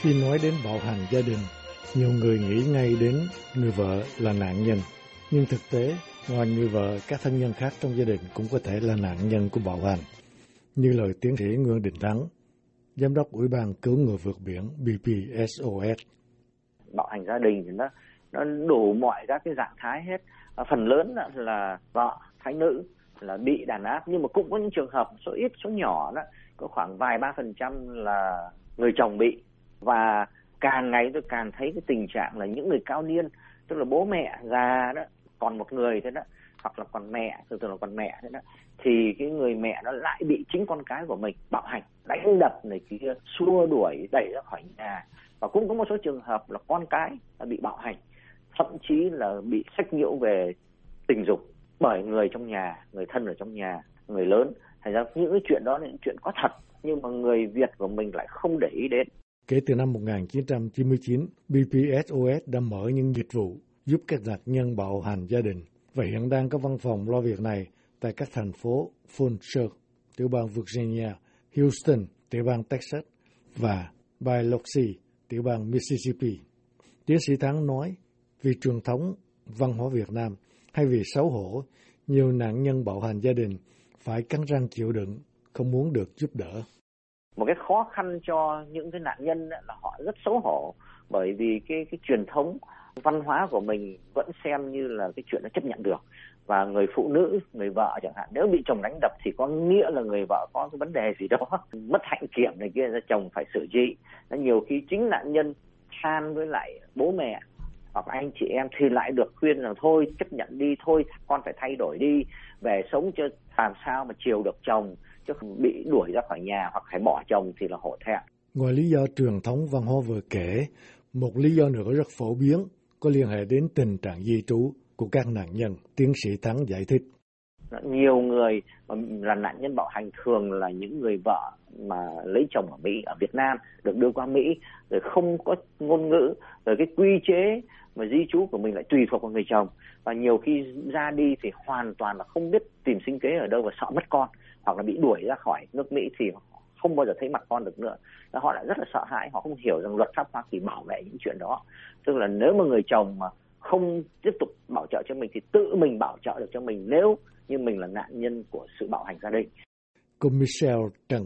Khi nói đến bạo hành gia đình, nhiều người nghĩ ngay đến người vợ là nạn nhân. Nhưng thực tế, ngoài người vợ, các thân nhân khác trong gia đình cũng có thể là nạn nhân của bạo hành. Như lời tiến sĩ Nguyễn Đình Thắng, Giám đốc Ủy ban Cứu người vượt biển BPSOS. Bạo hành gia đình thì nó nó đủ mọi các cái dạng thái hết. Ờ, phần lớn là vợ, thái nữ là bị đàn áp. Nhưng mà cũng có những trường hợp số ít số nhỏ đó có khoảng vài ba phần trăm là người chồng bị. Và càng ngày tôi càng thấy cái tình trạng là những người cao niên tức là bố mẹ già đó còn một người thế đó hoặc là còn mẹ thường thường là còn mẹ thế đó thì cái người mẹ nó lại bị chính con cái của mình bạo hành đánh đập này kia xua đuổi đẩy ra khỏi nhà. Và cũng có một số trường hợp là con cái là bị bạo hành thậm chí là bị sách nhiễu về tình dục bởi người trong nhà người thân ở trong nhà người lớn. Thành ra những cái chuyện đó là những chuyện có thật nhưng mà người Việt của mình lại không để ý đến. Kể từ năm 1999, BPSOS đã mở những dịch vụ giúp các nạn nhân bạo hành gia đình. Và hiện đang có văn phòng lo việc này tại các thành phố Fulton, tiểu bang Virginia, Houston, tiểu bang Texas và Biloxi, tiểu bang Mississippi. Tiến sĩ Thắng nói, vì truyền thống văn hóa Việt Nam hay vì xấu hổ, nhiều nạn nhân bạo hành gia đình phải cắn răng chịu đựng, không muốn được giúp đỡ. Một cái khó khăn cho những cái nạn nhân là họ rất xấu hổ bởi vì cái cái truyền thống văn hóa của mình vẫn xem như là cái chuyện nó chấp nhận được. Và người phụ nữ người vợ chẳng hạn nếu bị chồng đánh đập thì có nghĩa là người vợ có cái vấn đề gì đó mất hạnh kiểm này kia ra chồng phải xử trị nhiều khi chính nạn nhân than với lại bố mẹ hoặc anh chị em thì lại được khuyên rằng thôi chấp nhận đi thôi con phải thay đổi đi về sống cho làm sao mà chiều được chồng chứ không bị đuổi ra khỏi nhà hoặc phải bỏ chồng thì là hổ thẹn. Ngoài lý do truyền thống văn hóa vừa kể, một lý do nữa rất phổ biến có liên hệ đến tình trạng di trú của các nạn nhân, tiến sĩ Thắng giải thích. Dạ, nhiều người là nạn nhân bạo hành thường là những người vợ mà lấy chồng ở Mỹ, ở Việt Nam, được đưa qua Mỹ, rồi không có ngôn ngữ, rồi cái quy chế mà di trú của mình lại tùy thuộc vào người chồng. Và nhiều khi ra đi thì hoàn toàn là không biết tìm sinh kế ở đâu và sợ mất con hoặc là bị đuổi ra khỏi nước Mỹ thì không bao giờ thấy mặt con được nữa và họ lại rất là sợ hãi họ không hiểu rằng luật pháp Hoa Kỳ bảo vệ những chuyện đó tức là nếu mà người chồng mà không tiếp tục bảo trợ cho mình thì tự mình bảo trợ được cho mình nếu như mình là nạn nhân của sự bạo hành gia đình. Cô Michelle Trần,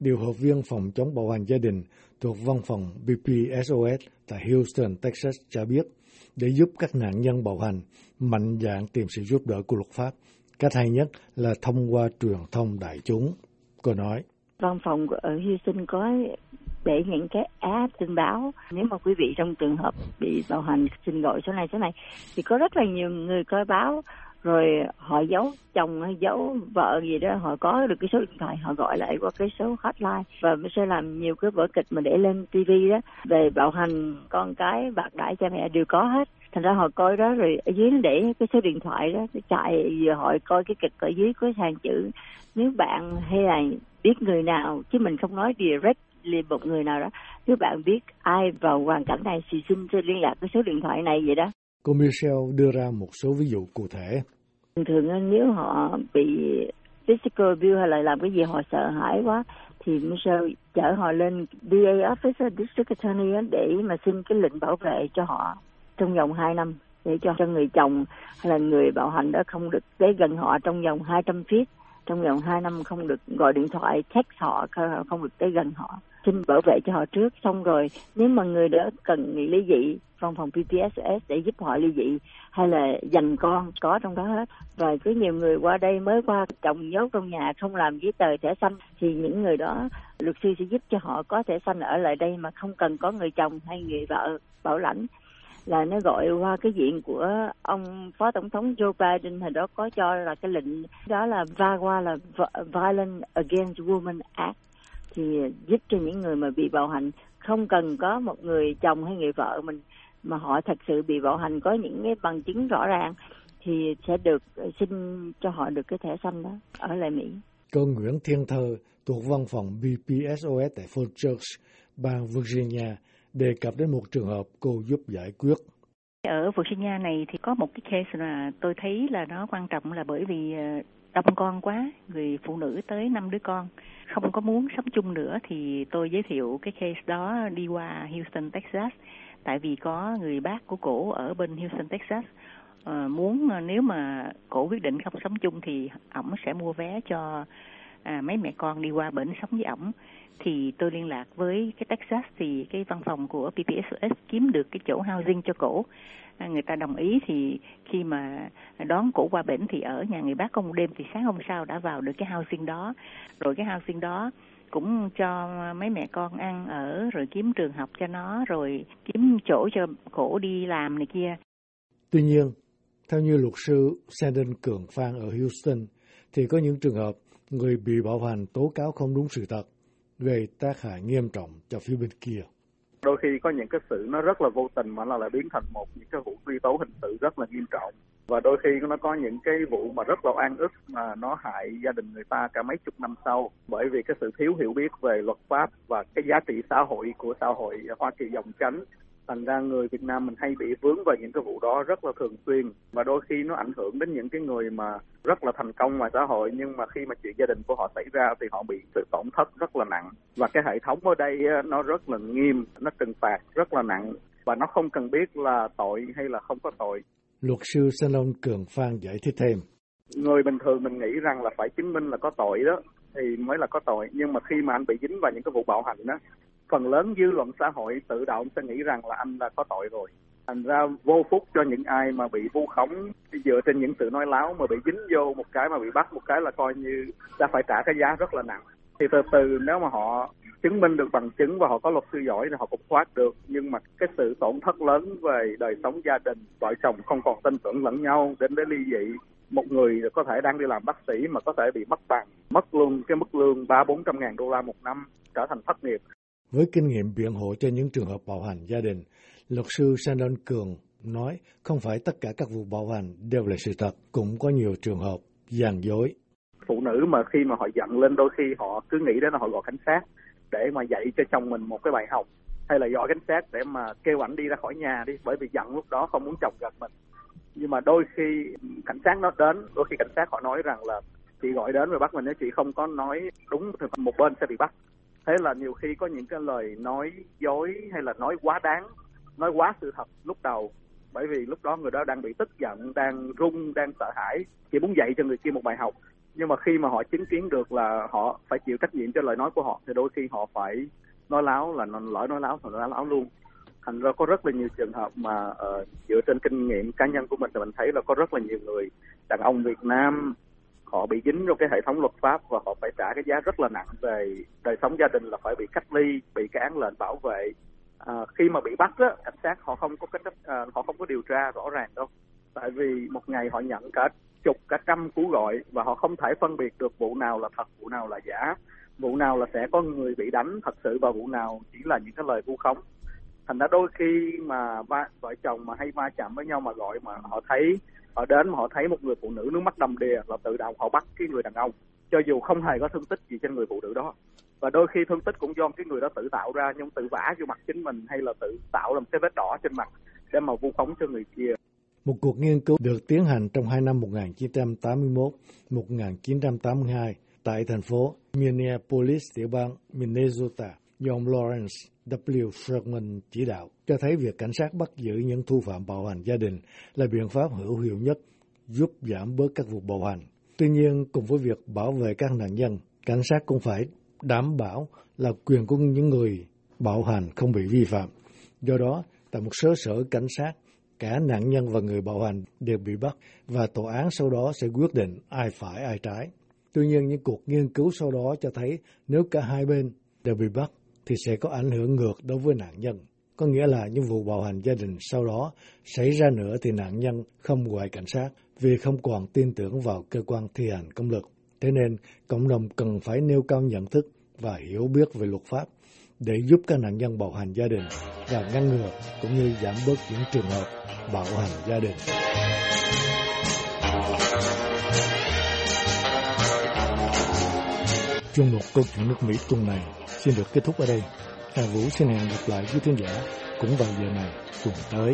điều hợp viên phòng chống bạo hành gia đình thuộc văn phòng BPSOS tại Houston, Texas cho biết, để giúp các nạn nhân bạo hành mạnh dạn tìm sự giúp đỡ của luật pháp, Cách hay nhất là thông qua truyền thông đại chúng. Cô nói. Văn phòng ở Houston có để những cái app tin báo. Nếu mà quý vị trong trường hợp bị bạo hành, xin gọi số này số này, thì có rất là nhiều người coi báo, rồi họ giấu chồng hay giấu vợ gì đó, họ có được cái số điện thoại, họ gọi lại qua cái số hotline. Và sẽ làm nhiều cái vở kịch mà để lên tivi đó, về bạo hành, con cái, bạc đãi cha mẹ đều có hết. Thành ra họ coi đó rồi ở dưới để cái số điện thoại đó chạy, giờ họ coi cái kịch ở dưới có hàng chữ, nếu bạn hay là biết người nào, chứ mình không nói direct liên một người nào đó. Nếu bạn biết ai vào hoàn cảnh này thì xin liên lạc cái số điện thoại này vậy đó. Cô Michelle đưa ra một số ví dụ cụ thể. Thường thường nếu họ bị physical abuse hay là làm cái gì họ sợ hãi quá thì Michelle chở họ lên DA office district attorney để mà xin cái lệnh bảo vệ cho họ trong vòng 2 năm để cho cho người chồng hay là người bạo hành đó không được tới gần họ trong vòng 200 feet trong vòng 2 năm không được gọi điện thoại text họ không được tới gần họ. Xin bảo vệ cho họ trước. Xong rồi, nếu mà người đó cần ly dị văn phòng PTSS để giúp họ ly dị, hay là dành con có trong đó hết. Và cứ nhiều người qua đây mới qua chồng nhốt trong nhà, không làm giấy tờ thẻ xanh, thì những người đó, luật sư sẽ giúp cho họ có thẻ xanh ở lại đây mà không cần có người chồng hay người vợ bảo lãnh là nó gọi qua cái diện của ông phó tổng thống Joe Biden hồi đó có cho là cái lệnh đó là va qua là Violence Against Women Act thì giúp cho những người mà bị bạo hành không cần có một người chồng hay người vợ mình mà họ thật sự bị bạo hành có những cái bằng chứng rõ ràng thì sẽ được xin cho họ được cái thẻ xanh đó ở lại Mỹ. Cô Nguyễn Thiên Thơ thuộc văn phòng BPSOS tại Fort Church, bang Virginia đề cập đến một trường hợp cô giúp giải quyết Ở Virginia này thì có một cái case là tôi thấy là nó quan trọng là bởi vì ờ, đông con quá, người phụ nữ tới năm đứa con, không có muốn sống chung nữa thì tôi giới thiệu cái case đó đi qua Houston, Texas. Tại vì có người bác của cổ ở bên Houston, Texas ờ, muốn ờ, nếu mà cổ quyết định không sống chung thì ổng sẽ mua vé cho à, mấy mẹ con đi qua bển sống với ổng thì tôi liên lạc với cái Texas thì cái văn phòng của PPSOS kiếm được cái chỗ housing cho cổ à, người ta đồng ý thì khi mà đón cổ qua bển thì ở nhà người bác công đêm thì sáng hôm sau đã vào được cái housing đó rồi cái housing đó cũng cho mấy mẹ con ăn ở rồi kiếm trường học cho nó rồi kiếm chỗ cho cổ đi làm này kia. Tuy nhiên, theo như luật sư Sandon Cường Phan ở Houston, thì có những trường hợp người bị bạo hành tố cáo không đúng sự thật, gây tác hại nghiêm trọng cho phía bên kia. Đôi khi có những cái sự nó rất là vô tình mà nó lại biến thành một những cái vụ truy tố hình sự rất là nghiêm trọng. Và đôi khi nó có những cái vụ mà rất là oan ức mà nó hại gia đình người ta cả mấy chục năm sau bởi vì cái sự thiếu hiểu biết về luật pháp và cái giá trị xã hội của xã hội Hoa Kỳ dòng chánh thành ra người Việt Nam mình hay bị vướng vào những cái vụ đó rất là thường xuyên. Và đôi khi nó ảnh hưởng đến những cái người mà rất là thành công ngoài xã hội nhưng mà khi mà chuyện gia đình của họ xảy ra thì họ bị sự tổn thất rất là nặng. Và cái hệ thống ở đây nó rất là nghiêm nó trừng phạt rất là nặng. Và nó không cần biết là tội hay là không có tội. Luật sư Salon Cường Phan giải thích thêm. Người bình thường mình nghĩ rằng là phải chứng minh là có tội đó thì mới là có tội. Nhưng mà khi mà anh bị dính vào những cái vụ bạo hành đó phần lớn dư luận xã hội tự động sẽ nghĩ rằng là anh là có tội rồi. Thành ra vô phúc cho những ai mà bị vu khống dựa trên những sự nói láo mà bị dính vô một cái mà bị bắt một cái là coi như đã phải trả cái giá rất là nặng. Thì từ từ nếu mà họ chứng minh được bằng chứng và họ có luật sư giỏi thì họ cũng thoát được. Nhưng mà cái sự tổn thất lớn về đời sống gia đình, vợ chồng không còn tin tưởng lẫn nhau, đến đến ly dị. Một người có thể đang đi làm bác sĩ mà có thể bị mất bằng, mất luôn cái mức lương ba bốn trăm ngàn đô la một năm, trở thành thất nghiệp với kinh nghiệm biện hộ cho những trường hợp bạo hành gia đình, luật sư Sandon Cường nói không phải tất cả các vụ bạo hành đều là sự thật, cũng có nhiều trường hợp gian dối. Phụ nữ mà khi mà họ giận lên đôi khi họ cứ nghĩ đến là họ gọi cảnh sát để mà dạy cho chồng mình một cái bài học hay là gọi cảnh sát để mà kêu ảnh đi ra khỏi nhà đi bởi vì giận lúc đó không muốn chồng gặp mình nhưng mà đôi khi cảnh sát nó đến đôi khi cảnh sát họ nói rằng là chị gọi đến rồi bắt mình nếu chị không có nói đúng thì một bên sẽ bị bắt thế là nhiều khi có những cái lời nói dối hay là nói quá đáng nói quá sự thật lúc đầu. Bởi vì lúc đó người đó đang bị tức giận đang run đang sợ hãi chỉ muốn dạy cho người kia một bài học. Nhưng mà khi mà họ chứng kiến được là họ phải chịu trách nhiệm cho lời nói của họ thì đôi khi họ phải nói láo là lỡ nói láo thì nói láo luôn. Thành ra có rất là nhiều trường hợp mà uh, dựa trên kinh nghiệm cá nhân của mình thì mình thấy là có rất là nhiều người đàn ông Việt Nam họ bị dính trong cái hệ thống luật pháp và họ phải trả cái giá rất là nặng về đời sống gia đình là phải bị cách ly bị cái án lệnh bảo vệ. À, khi mà bị bắt á cảnh sát họ không có cách à, họ không có điều tra rõ ràng đâu. Tại vì một ngày họ nhận cả chục cả trăm cú gọi và họ không thể phân biệt được vụ nào là thật vụ nào là giả. Vụ nào là sẽ có người bị đánh thật sự và vụ nào chỉ là những cái lời vu khống. Thành ra đôi khi mà ba vợ chồng mà hay va chạm với nhau mà gọi mà họ thấy họ đến mà họ thấy một người phụ nữ nước mắt đầm đìa là tự động họ bắt cái người đàn ông cho dù không hề có thương tích gì trên người phụ nữ đó và đôi khi thương tích cũng do cái người đó tự tạo ra nhưng tự vả vô mặt chính mình hay là tự tạo làm cái vết đỏ trên mặt để mà vu khống cho người kia. Một cuộc nghiên cứu được tiến hành trong hai năm 1981-1982 tại thành phố Minneapolis, tiểu bang Minnesota do ông Lawrence W. Sherman chỉ đạo cho thấy việc cảnh sát bắt giữ những thủ phạm bạo hành gia đình là biện pháp hữu hiệu nhất giúp giảm bớt các vụ bạo hành. Tuy nhiên, cùng với việc bảo vệ các nạn nhân, cảnh sát cũng phải đảm bảo là quyền của những người bạo hành không bị vi phạm. Do đó, tại một số sở cảnh sát, cả nạn nhân và người bạo hành đều bị bắt và tòa án sau đó sẽ quyết định ai phải ai trái. Tuy nhiên, những cuộc nghiên cứu sau đó cho thấy nếu cả hai bên đều bị bắt thì sẽ có ảnh hưởng ngược đối với nạn nhân. Có nghĩa là những vụ bạo hành gia đình sau đó xảy ra nữa thì nạn nhân không gọi cảnh sát vì không còn tin tưởng vào cơ quan thi hành công lực. Thế nên, cộng đồng cần phải nêu cao nhận thức và hiểu biết về luật pháp để giúp các nạn nhân bạo hành gia đình và ngăn ngừa cũng như giảm bớt những trường hợp bạo hành gia đình. Chuyên mục câu chuyện nước Mỹ tuần này xin được kết thúc ở đây. Hà Vũ xin hẹn gặp lại quý khán giả cũng vào giờ này tuần tới.